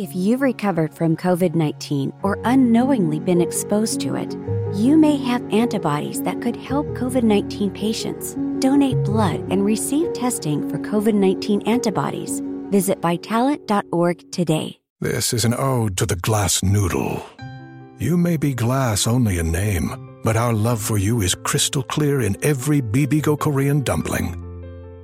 If you've recovered from COVID 19 or unknowingly been exposed to it, you may have antibodies that could help COVID 19 patients. Donate blood and receive testing for COVID 19 antibodies. Visit vitalant.org today. This is an ode to the glass noodle. You may be glass only in name, but our love for you is crystal clear in every Bibigo Korean dumpling.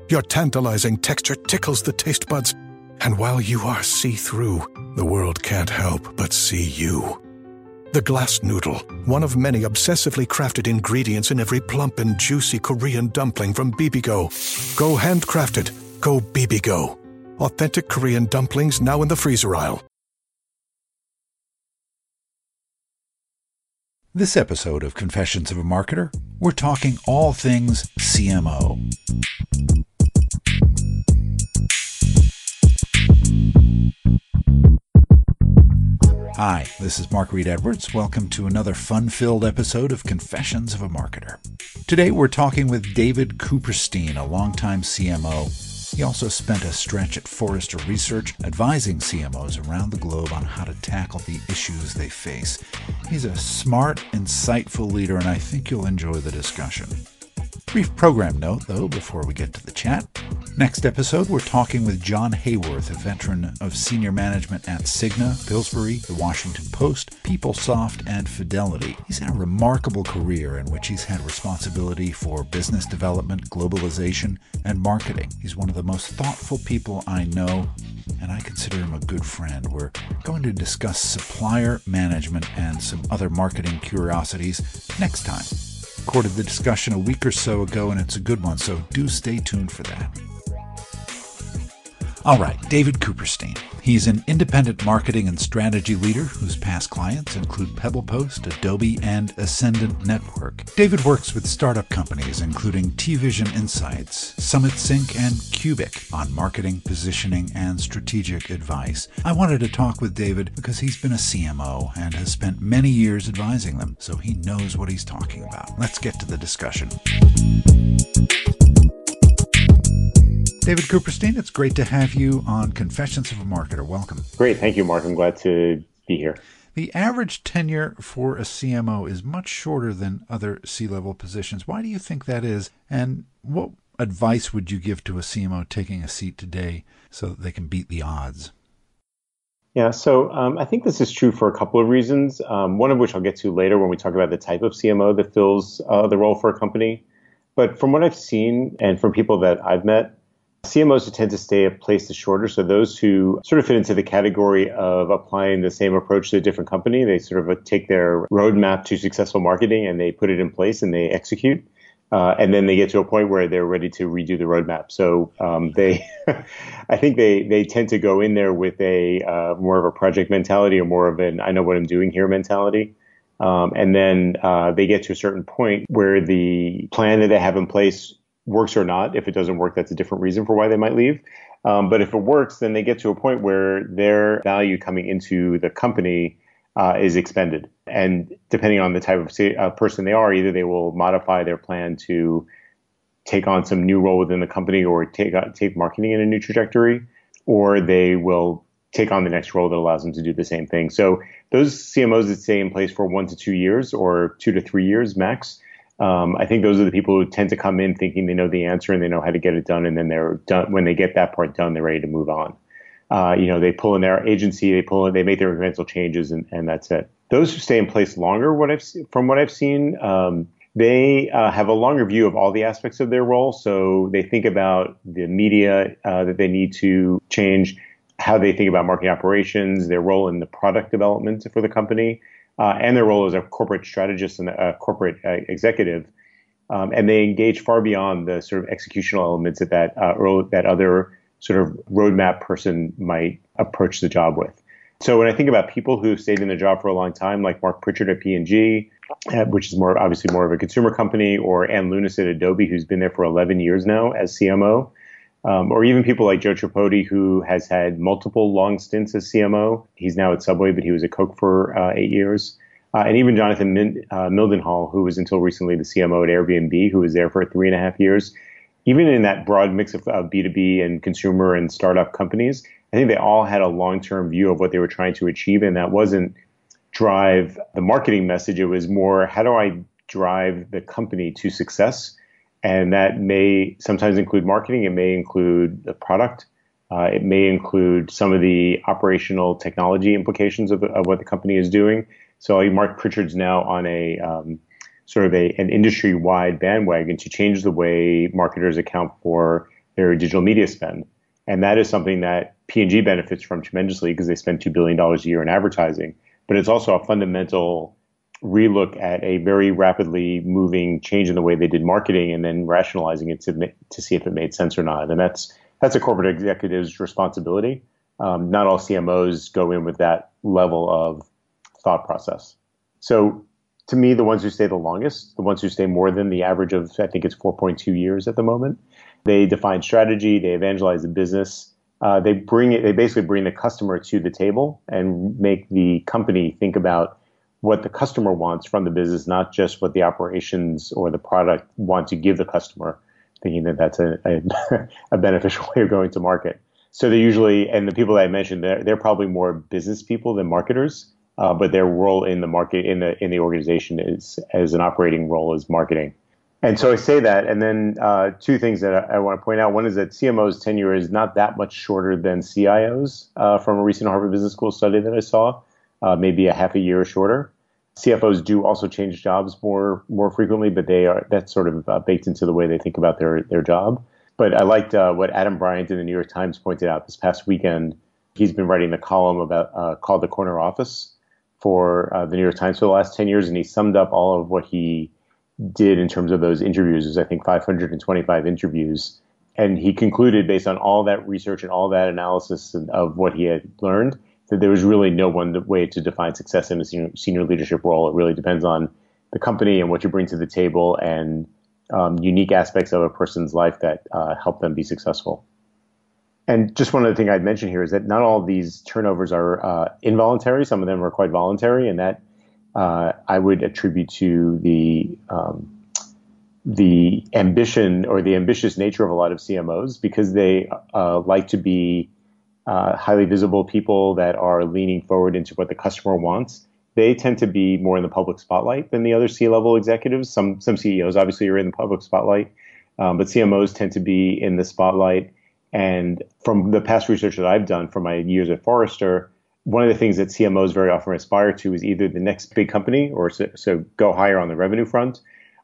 Your tantalizing texture tickles the taste buds, and while you are see through, the world can't help but see you. The glass noodle, one of many obsessively crafted ingredients in every plump and juicy Korean dumpling from Bibigo. Go handcrafted, go Bibigo. Authentic Korean dumplings now in the freezer aisle. This episode of Confessions of a Marketer, we're talking all things CMO. Hi, this is Mark Reed Edwards. Welcome to another fun filled episode of Confessions of a Marketer. Today we're talking with David Cooperstein, a longtime CMO. He also spent a stretch at Forrester Research advising CMOs around the globe on how to tackle the issues they face. He's a smart, insightful leader, and I think you'll enjoy the discussion. Brief program note, though, before we get to the chat. Next episode, we're talking with John Hayworth, a veteran of senior management at Cigna, Pillsbury, The Washington Post, PeopleSoft, and Fidelity. He's had a remarkable career in which he's had responsibility for business development, globalization, and marketing. He's one of the most thoughtful people I know, and I consider him a good friend. We're going to discuss supplier management and some other marketing curiosities next time recorded the discussion a week or so ago, and it's a good one, so do stay tuned for that. All right, David Cooperstein. He's an independent marketing and strategy leader whose past clients include PebblePost, Adobe, and Ascendant Network. David works with startup companies including TVision Insights, Summit Sync, and Cubic on marketing, positioning, and strategic advice. I wanted to talk with David because he's been a CMO and has spent many years advising them, so he knows what he's talking about. Let's get to the discussion. David Cooperstein, it's great to have you on Confessions of a Marketer. Welcome. Great. Thank you, Mark. I'm glad to be here. The average tenure for a CMO is much shorter than other C level positions. Why do you think that is? And what advice would you give to a CMO taking a seat today so that they can beat the odds? Yeah, so um, I think this is true for a couple of reasons. Um, one of which I'll get to later when we talk about the type of CMO that fills uh, the role for a company. But from what I've seen and from people that I've met, CMOs tend to stay a place is shorter. So those who sort of fit into the category of applying the same approach to a different company, they sort of take their roadmap to successful marketing and they put it in place and they execute. Uh, and then they get to a point where they're ready to redo the roadmap. So um, they, I think they they tend to go in there with a uh, more of a project mentality or more of an I know what I'm doing here mentality. Um, and then uh, they get to a certain point where the plan that they have in place works or not. If it doesn't work, that's a different reason for why they might leave. Um, but if it works, then they get to a point where their value coming into the company uh, is expended. And depending on the type of uh, person they are, either they will modify their plan to take on some new role within the company or take uh, take marketing in a new trajectory, or they will take on the next role that allows them to do the same thing. So those CMOs that stay in place for one to two years or two to three years max um, I think those are the people who tend to come in thinking they know the answer and they know how to get it done, and then they're done. When they get that part done, they're ready to move on. Uh, you know, they pull in their agency, they pull in, they make their incremental changes, and, and that's it. Those who stay in place longer, what I've from what I've seen, um, they uh, have a longer view of all the aspects of their role. So they think about the media uh, that they need to change, how they think about marketing operations, their role in the product development for the company uh, and their role as a corporate strategist and a corporate uh, executive. Um, and they engage far beyond the sort of executional elements that that, uh, that other sort of roadmap person might approach the job with. So when I think about people who've stayed in the job for a long time, like Mark Pritchard at P&G, uh, which is more obviously more of a consumer company, or Ann Lewnes at Adobe, who's been there for 11 years now as CMO, um, or even people like Joe Tripodi, who has had multiple long stints as CMO. He's now at Subway, but he was at Coke for uh, eight years. Uh, and even Jonathan Min- uh, Mildenhall, who was until recently the CMO at Airbnb, who was there for three and a half years. Even in that broad mix of B2B and consumer and startup companies, I think they all had a long term view of what they were trying to achieve. And that wasn't drive the marketing message. It was more, how do I drive the company to success? And that may sometimes include marketing. It may include the product. Uh, it may include some of the operational technology implications of, of what the company is doing. So Mark Pritchard's now on a um, sort of a, an industry wide bandwagon to change the way marketers account for their digital media spend. And that is something that P&G benefits from tremendously because they spend $2 billion a year in advertising. But it's also a fundamental relook at a very rapidly moving change in the way they did marketing and then rationalizing it to, to see if it made sense or not. And that's, that's a corporate executive's responsibility. Um, not all CMOs go in with that level of thought process. So to me, the ones who stay the longest, the ones who stay more than the average of, I think it's 4.2 years at the moment, they define strategy, they evangelize the business, uh, they bring it, they basically bring the customer to the table and make the company think about what the customer wants from the business, not just what the operations or the product want to give the customer, thinking that that's a, a, a beneficial way of going to market. So they usually, and the people that I mentioned, they're, they're probably more business people than marketers uh, but their role in the market in the in the organization is as an operating role is marketing. And so I say that, and then uh, two things that I, I, want to point out. One is that CMO's tenure is not that much shorter than CIOs uh, from a recent Harvard Business School study that I saw, uh, maybe a half a year shorter. CFOs do also change jobs more more frequently, but they are that's sort of uh, baked into the way they think about their their job. But I liked uh, what Adam Bryant in the New York Times pointed out this past weekend. He's been writing a column about called the Corner Office, for uh, the New York Times for the last 10 years, and he summed up all of what he did in terms of those interviews. It was, I think, 525 interviews. And he concluded, based on all that research and all that analysis of what he had learned, that there was really no one way to define success in a senior, senior leadership role. It really depends on the company and what you bring to the table and um, unique aspects of a person's life that uh, help them be successful. And just one other thing I'd mention here is that not all these turnovers are uh, involuntary. Some of them are quite voluntary, and that uh, I would attribute to the um, the ambition or the ambitious nature of a lot of CMOs because they uh, like to be uh, highly visible people that are leaning forward into what the customer wants. They tend to be more in the public spotlight than the other C-level executives. Some some CEOs obviously are in the public spotlight, um, but CMOs tend to be in the spotlight and from the past research that I've done from my years at Forrester, one of the things that CMOs very often aspire to is either the next big company or so, so go higher on the revenue front,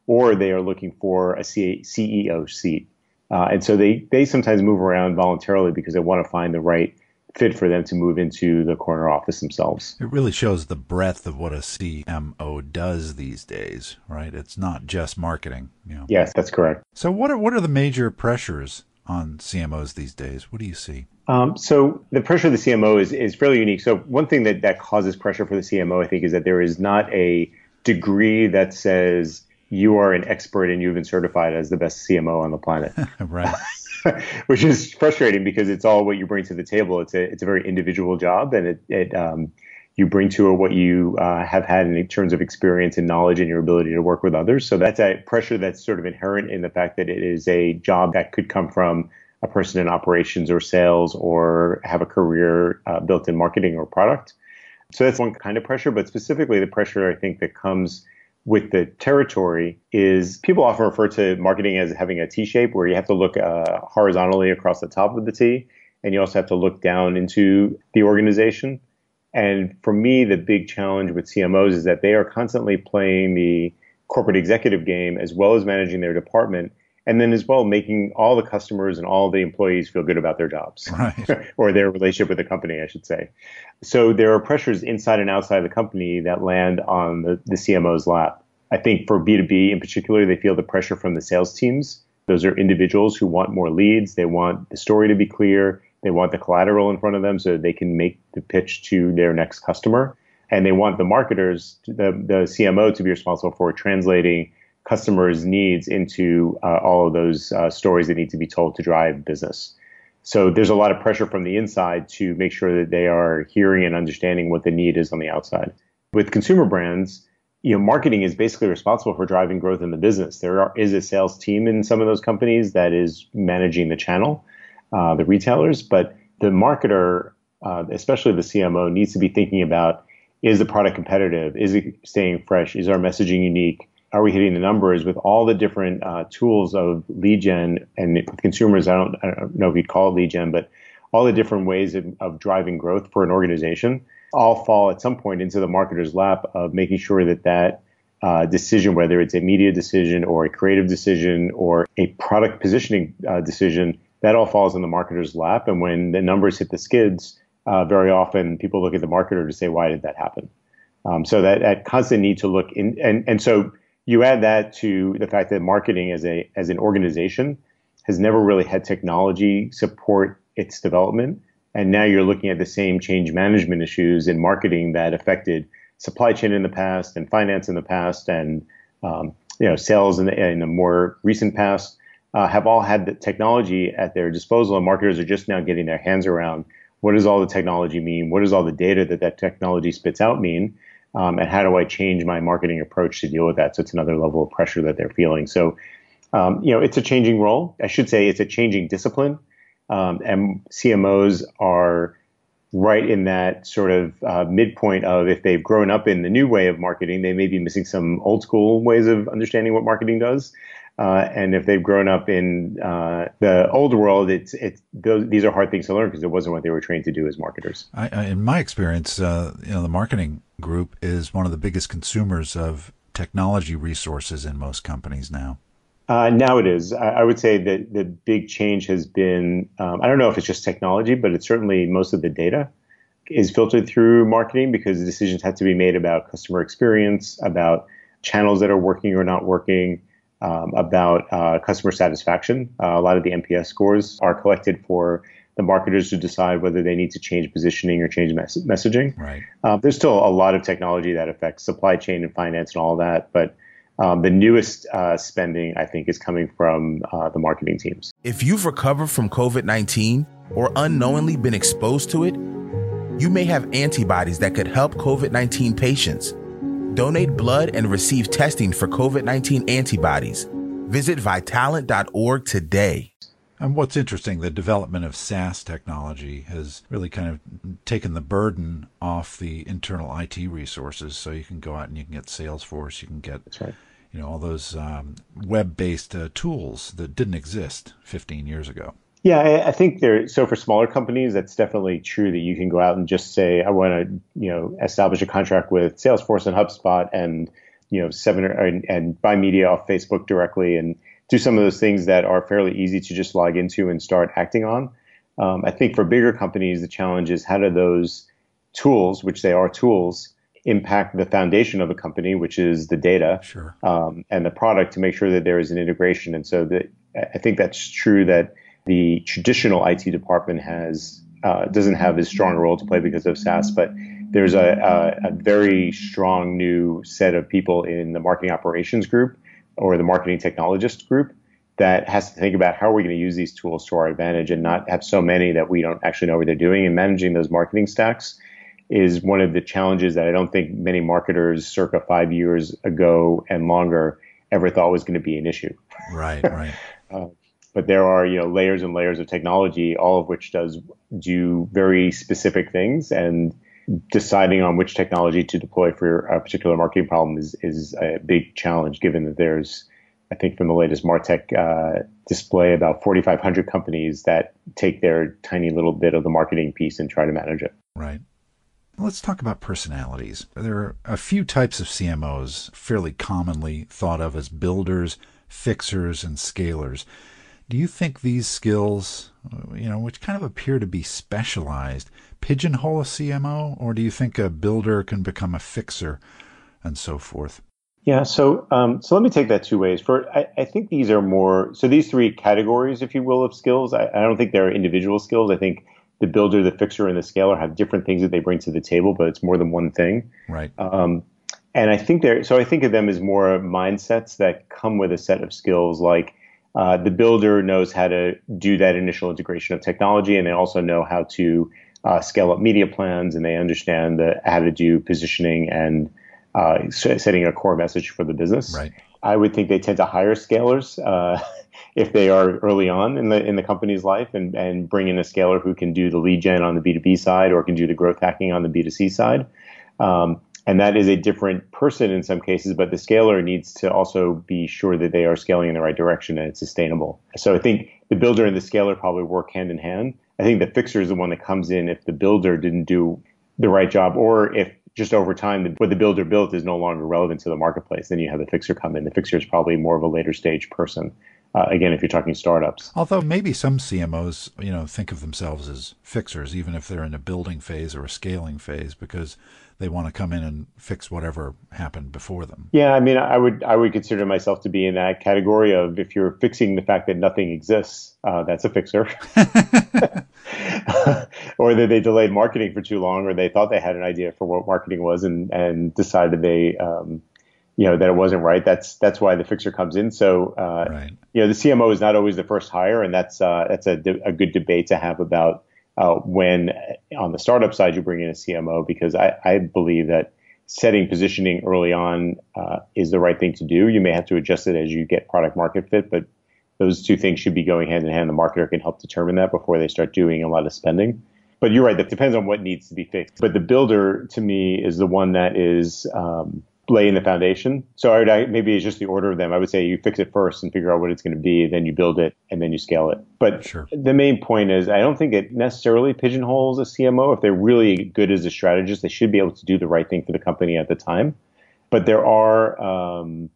or they are looking for a CEO seat. Uh, and so they, they sometimes move around voluntarily because they want to find the right fit for them to move into the corner office themselves. It really shows the breadth of what a CMO does these days, right? It's not just marketing. You know. Yes, that's correct. So what are what are the major pressures on CMOs these days? What do you see? Um, so the pressure of the CMO is, is fairly unique. So one thing that, that causes pressure for the CMO, I think, is that there is not a degree that says you are an expert and you've been certified as the best CMO on the planet. right. Which is frustrating because it's all what you bring to the table. It's a it's a very individual job, and it, it um, you bring to it what you uh, have had in terms of experience and knowledge and your ability to work with others. So that's a pressure that's sort of inherent in the fact that it is a job that could come from a person in operations or sales or have a career uh, built in marketing or product. So that's one kind of pressure, but specifically the pressure I think that comes with the territory is people often refer to marketing as having a T shape where you have to look uh, horizontally across the top of the T and you also have to look down into the organization. And for me, the big challenge with CMOs is that they are constantly playing the corporate executive game as well as managing their department. And then as well, making all the customers and all the employees feel good about their jobs right. or their relationship with the company, I should say. So there are pressures inside and outside the company that land on the, the CMO's lap. I think for B2B in particular, they feel the pressure from the sales teams. Those are individuals who want more leads. They want the story to be clear. They want the collateral in front of them so they can make the pitch to their next customer. And they want the marketers, the, the CMO, to be responsible for translating customers' needs into uh, all of those uh, stories that need to be told to drive business. So there's a lot of pressure from the inside to make sure that they are hearing and understanding what the need is on the outside. With consumer brands, you know, marketing is basically responsible for driving growth in the business. There are, is a sales team in some of those companies that is managing the channel, uh, the retailers, but the marketer, uh, especially the CMO, needs to be thinking about is the product competitive? Is it staying fresh? Is our messaging unique? Are we hitting the numbers with all the different uh, tools of lead gen and consumers? I don't, I don't know if you'd call it lead gen, but all the different ways of, of driving growth for an organization all fall at some point into the marketer's lap of making sure that that uh, decision, whether it's a media decision or a creative decision or a product positioning uh, decision, that all falls in the marketer's lap. And when the numbers hit the skids, uh, very often people look at the marketer to say, why did that happen? Um, so that, that constant need to look in, and, and so you add that to the fact that marketing as a, as an organization has never really had technology support its development. And now you're looking at the same change management issues in marketing that affected supply chain in the past and finance in the past and um, you know sales in the, in the more recent past uh, have all had the technology at their disposal and marketers are just now getting their hands around what does all the technology mean what does all the data that that technology spits out mean um, and how do i change my marketing approach to deal with that? So it's another level of pressure that they're feeling. So um, you know it's a changing role. I should say it's a changing discipline. Um, and CMOs are right in that sort of uh, midpoint of if they've grown up in the new way of marketing, they may be missing some old school ways of understanding what marketing does. Uh, and if they've grown up in uh, the old world, it's it's those, these are hard things to learn because it wasn't what they were trained to do as marketers. I, I, in my experience, uh, you know, the marketing group is one of the biggest consumers of technology resources in most companies now. Uh, now it is. I, I, would say that the big change has been um, I don't know if it's just technology, but it's certainly most of the data is filtered through marketing because decisions have to be made about customer experience, about channels that are working or not working, um, about uh, customer satisfaction. Uh, a lot of the NPS scores are collected for the marketers to decide whether they need to change positioning or change mes- messaging. Right. Uh, there's still a lot of technology that affects supply chain and finance and all that, but um, the newest uh, spending, I think, is coming from uh, the marketing teams. If you've recovered from COVID 19 or unknowingly been exposed to it, you may have antibodies that could help COVID 19 patients. Donate blood and receive testing for COVID 19 antibodies. Visit vitalant.org today. And what's interesting, the development of SaaS technology has really kind of taken the burden off the internal IT resources. So you can go out and you can get Salesforce, you can get, right. you know, all those um, web-based uh, tools that didn't exist 15 years ago. Yeah, I, I think there. So for smaller companies, that's definitely true that you can go out and just say, I want to, you know, establish a contract with Salesforce and HubSpot, and you know, seven or, and, and buy media off Facebook directly, and do some of those things that are fairly easy to just log into and start acting on. Um, I think for bigger companies, the challenge is how do those tools, which they are tools, impact the foundation of a company, which is the data sure. um, and the product, to make sure that there is an integration. And so that I think that's true that the traditional IT department has uh, doesn't have as strong a role to play because of SaaS, but there's a, a, a very strong new set of people in the marketing operations group or the marketing technologist group that has to think about how are we going to use these tools to our advantage and not have so many that we don't actually know what they're doing. And managing those marketing stacks is one of the challenges that I don't think many marketers circa five years ago and longer ever thought was going to be an issue. Right, right. uh, but there are you know layers and layers of technology, all of which does do very specific things, and deciding on which technology to deploy for a particular marketing problem is, is a big challenge given that there's, I think from the latest Martech uh, display, about 4,500 companies that take their tiny little bit of the marketing piece and try to manage it. Right. Let's talk about personalities. There are a few types of CMOs fairly commonly thought of as builders, fixers, and scalers. Do you think these skills, you know, which kind of appear to be specialized, pigeonhole a CMO, or do you think a builder can become a fixer and so forth? Yeah, so um, so let me take that two ways. For I, I, think these are more so these three categories, if you will, of skills. I, I, don't think they're individual skills. I think the builder, the fixer, and the scaler have different things that they bring to the table, but it's more than one thing. Right. Um, and I think they're so I think of them as more mindsets that come with a set of skills like uh, the builder knows how to do that initial integration of technology, and they also know how to uh, scale up media plans, and they understand the, how to do positioning and uh, setting a core message for the business. Right. I would think they tend to hire scalers uh, if they are early on in the in the company's life, and and bring in a scaler who can do the lead gen on the B two B side or can do the growth hacking on the B two C side. Um, and that is a different person in some cases, but the scaler needs to also be sure that they are scaling in the right direction and it's sustainable. So I think the builder and the scaler probably work hand in hand. I think the fixer is the one that comes in if the builder didn't do the right job or if just over time what the builder built is no longer relevant to the marketplace then you have the fixer come in the fixer is probably more of a later stage person uh, again, if you're talking startups. Although maybe some CMOs, you know, think of themselves as fixers, even if they're in a building phase or a scaling phase, because they want to come in and fix whatever happened before them. Yeah, I mean, I would I would consider myself to be in that category of if you're fixing the fact that nothing exists, uh, that's a fixer. or that they delayed marketing for too long, or they thought they had an idea for what marketing was and and decided they. Um, you know that it wasn't right. That's that's why the fixer comes in. So uh, right. You know the CMO is not always the first hire, and that's uh, that's a, a good debate to have about uh, when on the startup side you bring in a CMO because I, I believe that setting positioning early on uh, is the right thing to do. You may have to adjust it as you get product market fit, but those two things should be going hand in hand. The marketer can help determine that before they start doing a lot of spending. But you're right, that depends on what needs to be fixed. But the builder to me is the one that is um, laying the foundation. So I would, maybe it's just the order of them. I would say you fix it first and figure out what it's going to be, then you build it, and then you scale it. But sure. the main point is, I don't think it necessarily pigeonholes a CMO. If they're really good as a strategist, they should be able to do the right thing for the company at the time. But there are um,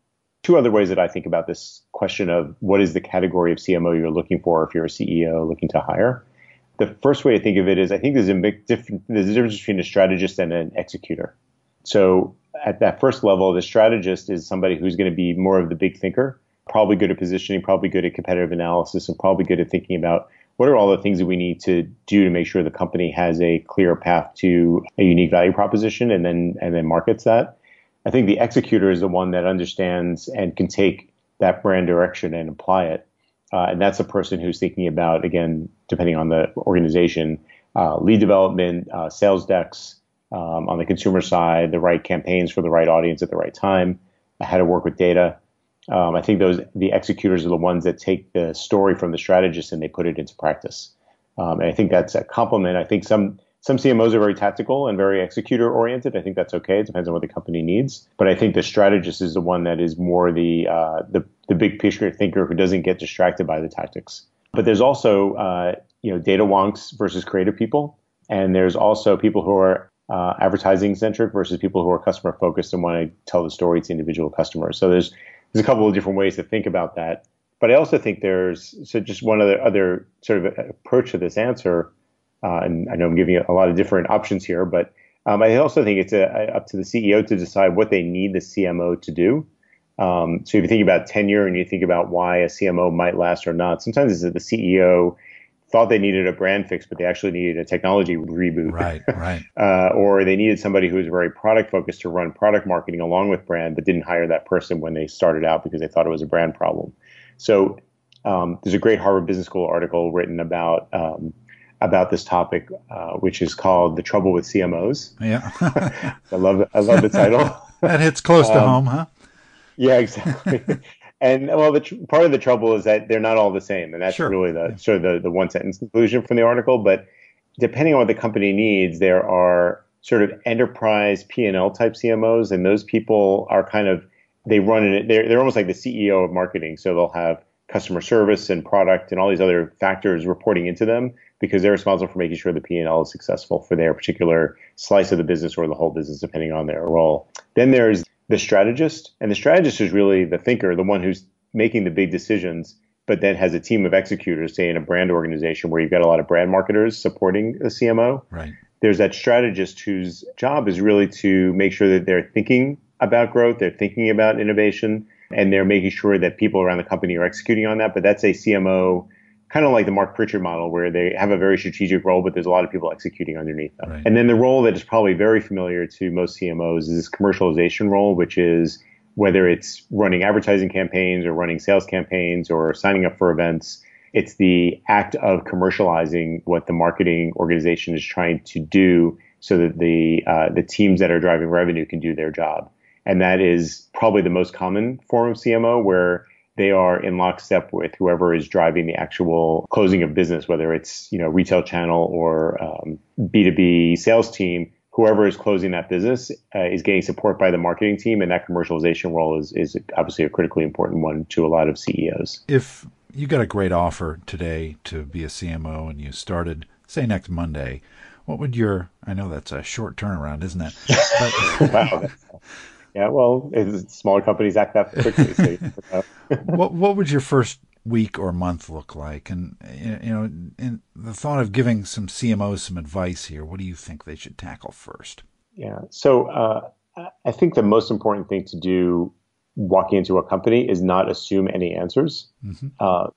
two other ways that I think about this question of what is the category of CMO you're looking for if you're a CEO looking to hire. The first way to think of it is I think there's a big difference, there's a difference between a strategist and an executor. So at that first level, the strategist is somebody who's going to be more of the big thinker, probably good at positioning, probably good at competitive analysis, and probably good at thinking about what are all the things that we need to do to make sure the company has a clear path to a unique value proposition and then and then markets that. I think the executor is the one that understands and can take that brand direction and apply it. Uh, and that's a person who's thinking about, again, depending on the organization, uh, lead development, uh, sales decks, um, on the consumer side, the right campaigns for the right audience at the right time, how to work with data. Um, I think those the executors are the ones that take the story from the strategist and they put it into practice. Um, and I think that's a compliment. I think some some CMOs are very tactical and very executor oriented. I think that's okay. It depends on what the company needs. But I think the strategist is the one that is more the uh, the, the big picture thinker who doesn't get distracted by the tactics. But there's also uh, you know data wonks versus creative people, and there's also people who are uh, advertising centric versus people who are customer focused and want to tell the story to individual customers. So there's there's a couple of different ways to think about that. But I also think there's so just one other other sort of approach to this answer, uh, and I know I'm giving a lot of different options here, but um, I also think it's a, up to the CEO to decide what they need the CMO to do. Um, so if you think about tenure and you think about why a CMO might last or not, sometimes it's that the CEO thought they needed a brand fix, but they actually needed a technology reboot. Right, right. uh, or they needed somebody who was very product focused to run product marketing along with brand, but didn't hire that person when they started out because they thought it was a brand problem. So um, there's a great Harvard Business School article written about um, about this topic, uh, which is called "The Trouble with CMOs." Yeah, I love I love the title. that hits close to um, home, huh? Yeah, exactly. And well, the tr- part of the trouble is that they're not all the same, and that's sure. really the sort of the, the one sentence conclusion from the article. But depending on what the company needs, there are sort of enterprise P and L type CMOs, and those people are kind of they run it. They're they're almost like the CEO of marketing, so they'll have customer service and product and all these other factors reporting into them because they're responsible for making sure the P&L is successful for their particular slice of the business or the whole business, depending on their role. Then there's the strategist, and the strategist is really the thinker, the one who's making the big decisions, but then has a team of executors, say in a brand organization where you've got a lot of brand marketers supporting the CMO. Right. There's that strategist whose job is really to make sure that they're thinking about growth, they're thinking about innovation, and they're making sure that people around the company are executing on that. But that's a CMO kind of like the Mark Pritchard model, where they have a very strategic role, but there's a lot of people executing underneath them. Right. And then the role that is probably very familiar to most CMOs is this commercialization role, which is whether it's running advertising campaigns or running sales campaigns or signing up for events. It's the act of commercializing what the marketing organization is trying to do so that the uh, the teams that are driving revenue can do their job. And that is probably the most common form of CMO where they are in lockstep with whoever is driving the actual closing of business, whether it's you know retail channel or um, B2B sales team. Whoever is closing that business uh, is getting support by the marketing team, and that commercialization role is is obviously a critically important one to a lot of CEOs. If you got a great offer today to be a CMO and you started, say, next Monday, what would your I know that's a short turnaround, isn't it? But, wow. Yeah, well, smaller companies act that quickly. So, you know. what what would your first week or month look like? And you know, in the thought of giving some CMOs some advice here, what do you think they should tackle first? Yeah, so uh, I think the most important thing to do walking into a company is not assume any answers. Mm-hmm. Uh,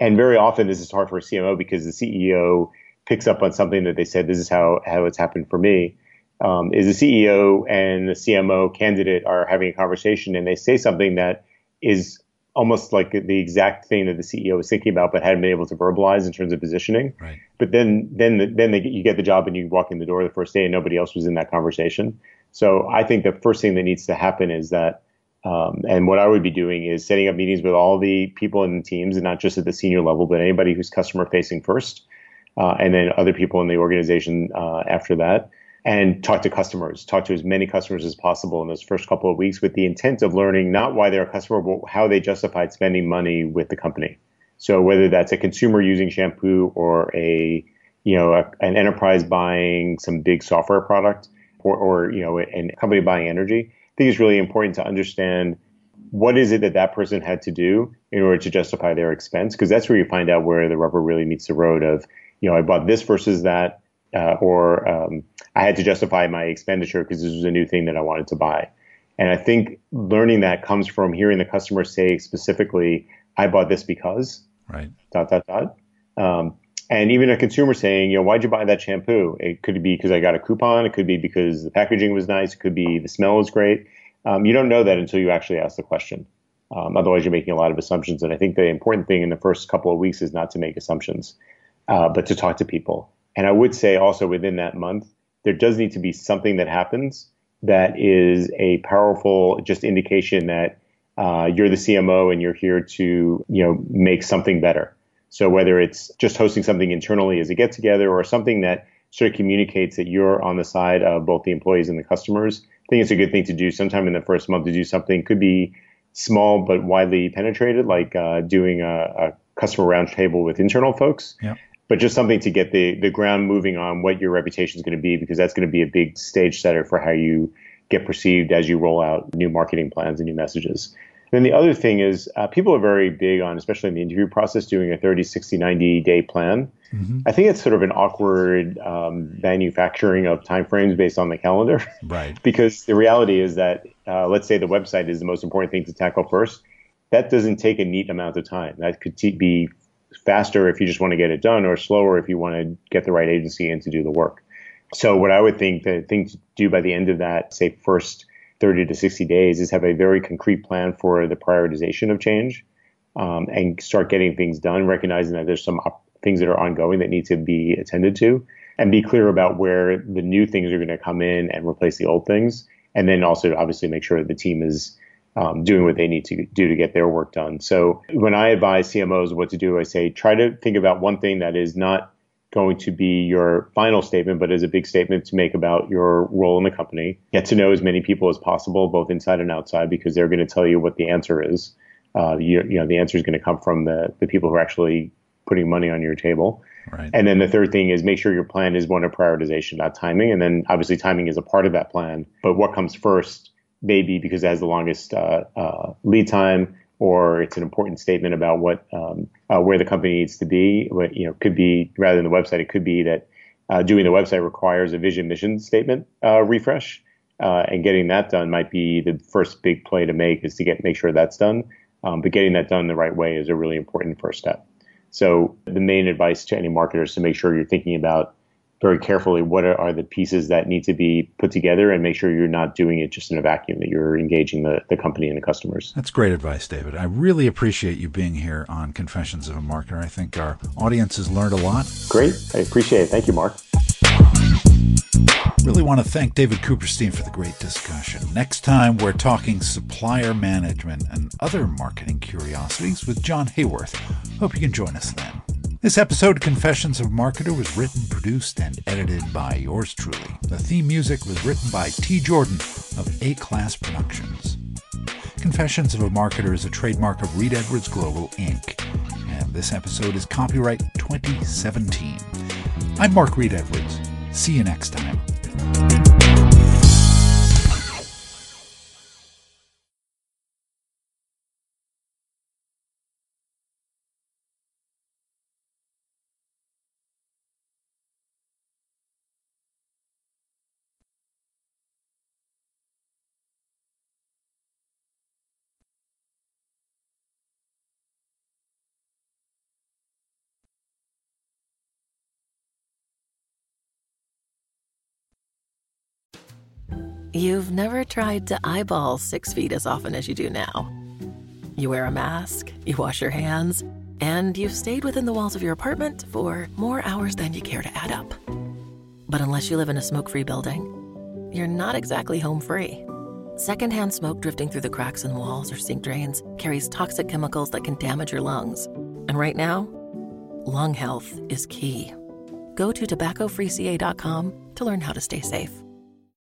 and very often this is hard for a CMO because the CEO picks up on something that they said, "This is how how it's happened for me." Um, is the CEO and the CMO candidate are having a conversation and they say something that is almost like the exact thing that the CEO was thinking about, but hadn't been able to verbalize in terms of positioning. Right. But then, then, then they, you get the job and you walk in the door the first day and nobody else was in that conversation. So I think the first thing that needs to happen is that, um, and what I would be doing is setting up meetings with all the people in the teams and not just at the senior level, but anybody who's customer facing first, uh, and then other people in the organization uh, after that and talk to customers, talk to as many customers as possible in those first couple of weeks with the intent of learning not why they're a customer, but how they justified spending money with the company. So whether that's a consumer using shampoo or a, you know, a, an enterprise buying some big software product or, or, you know, a company buying energy, I think it's really important to understand what is it that that person had to do in order to justify their expense? Because that's where you find out where the rubber really meets the road of, you know, I bought this versus that uh, or um, I had to justify my expenditure because this was a new thing that I wanted to buy. And I think learning that comes from hearing the customer say specifically, "I bought this because." Right. Dot dot dot. Um, and even a consumer saying, you know, why'd you buy that shampoo? It could be because I got a coupon. It could be because the packaging was nice. It could be the smell was great. Um, you don't know that until you actually ask the question. Um, otherwise, you're making a lot of assumptions. And I think the important thing in the first couple of weeks is not to make assumptions, uh, but to talk to people and I would say also within that month, there does need to be something that happens that is a powerful just indication that uh, you're the CMO and you're here to you know make something better. So whether it's just hosting something internally as a get together or something that sort of communicates that you're on the side of both the employees and the customers, I think it's a good thing to do sometime in the first month to do something. Could be small but widely penetrated, like uh, doing a, a customer roundtable with internal folks. Yeah but just something to get the the ground moving on what your reputation is going to be because that's going to be a big stage setter for how you get perceived as you roll out new marketing plans and new messages. And then the other thing is uh, people are very big on, especially in the interview process, doing a 30, 60, 90 day plan. Mm-hmm. I think it's sort of an awkward um, manufacturing of timeframes based on the calendar. Right. because the reality is that, uh, let's say the website is the most important thing to tackle first. That doesn't take a neat amount of time. That could t- be faster if you just want to get it done or slower if you want to get the right agency in to do the work. So what I would think the thing to do by the end of that, say first 30 to 60 days is have a very concrete plan for the prioritization of change um, and start getting things done, recognizing that there's some op- things that are ongoing that need to be attended to and be clear about where the new things are going to come in and replace the old things. And then also obviously make sure the team is um, doing what they need to do to get their work done. So when I advise CMOs what to do, I say try to think about one thing that is not going to be your final statement, but is a big statement to make about your role in the company. Get to know as many people as possible, both inside and outside, because they're going to tell you what the answer is. Uh, you, you know, the answer is going to come from the, the people who are actually putting money on your table. Right. And then the third thing is make sure your plan is one of prioritization, not timing. And then obviously timing is a part of that plan. But what comes first maybe because it has the longest uh, uh, lead time, or it's an important statement about what um, uh, where the company needs to be. What, you know, could be rather than the website, it could be that uh, doing the website requires a vision mission statement uh, refresh, uh, and getting that done might be the first big play to make is to get make sure that's done. Um, but getting that done the right way is a really important first step. So the main advice to any marketer is to make sure you're thinking about very carefully what are, the pieces that need to be put together and make sure you're not doing it just in a vacuum, that you're engaging the, the company and the customers. That's great advice, David. I really appreciate you being here on Confessions of a Marketer. I think our audience has learned a lot. Great. I appreciate it. Thank you, Mark. Really want to thank David Cooperstein for the great discussion. Next time, we're talking supplier management and other marketing curiosities with John Hayworth. Hope you can join us then. This episode of Confessions of a Marketer was written, produced, and edited by yours truly. The theme music was written by T. Jordan of A Class Productions. Confessions of a Marketer is a trademark of Reed Edwards Global, Inc., and this episode is copyright 2017. I'm Mark Reed Edwards. See you next time. You've never tried to eyeball six feet as often as you do now. You wear a mask, you wash your hands, and you've stayed within the walls of your apartment for more hours than you care to add up. But unless you live in a smoke free building, you're not exactly home free. Secondhand smoke drifting through the cracks in walls or sink drains carries toxic chemicals that can damage your lungs. And right now, lung health is key. Go to tobaccofreeca.com to learn how to stay safe.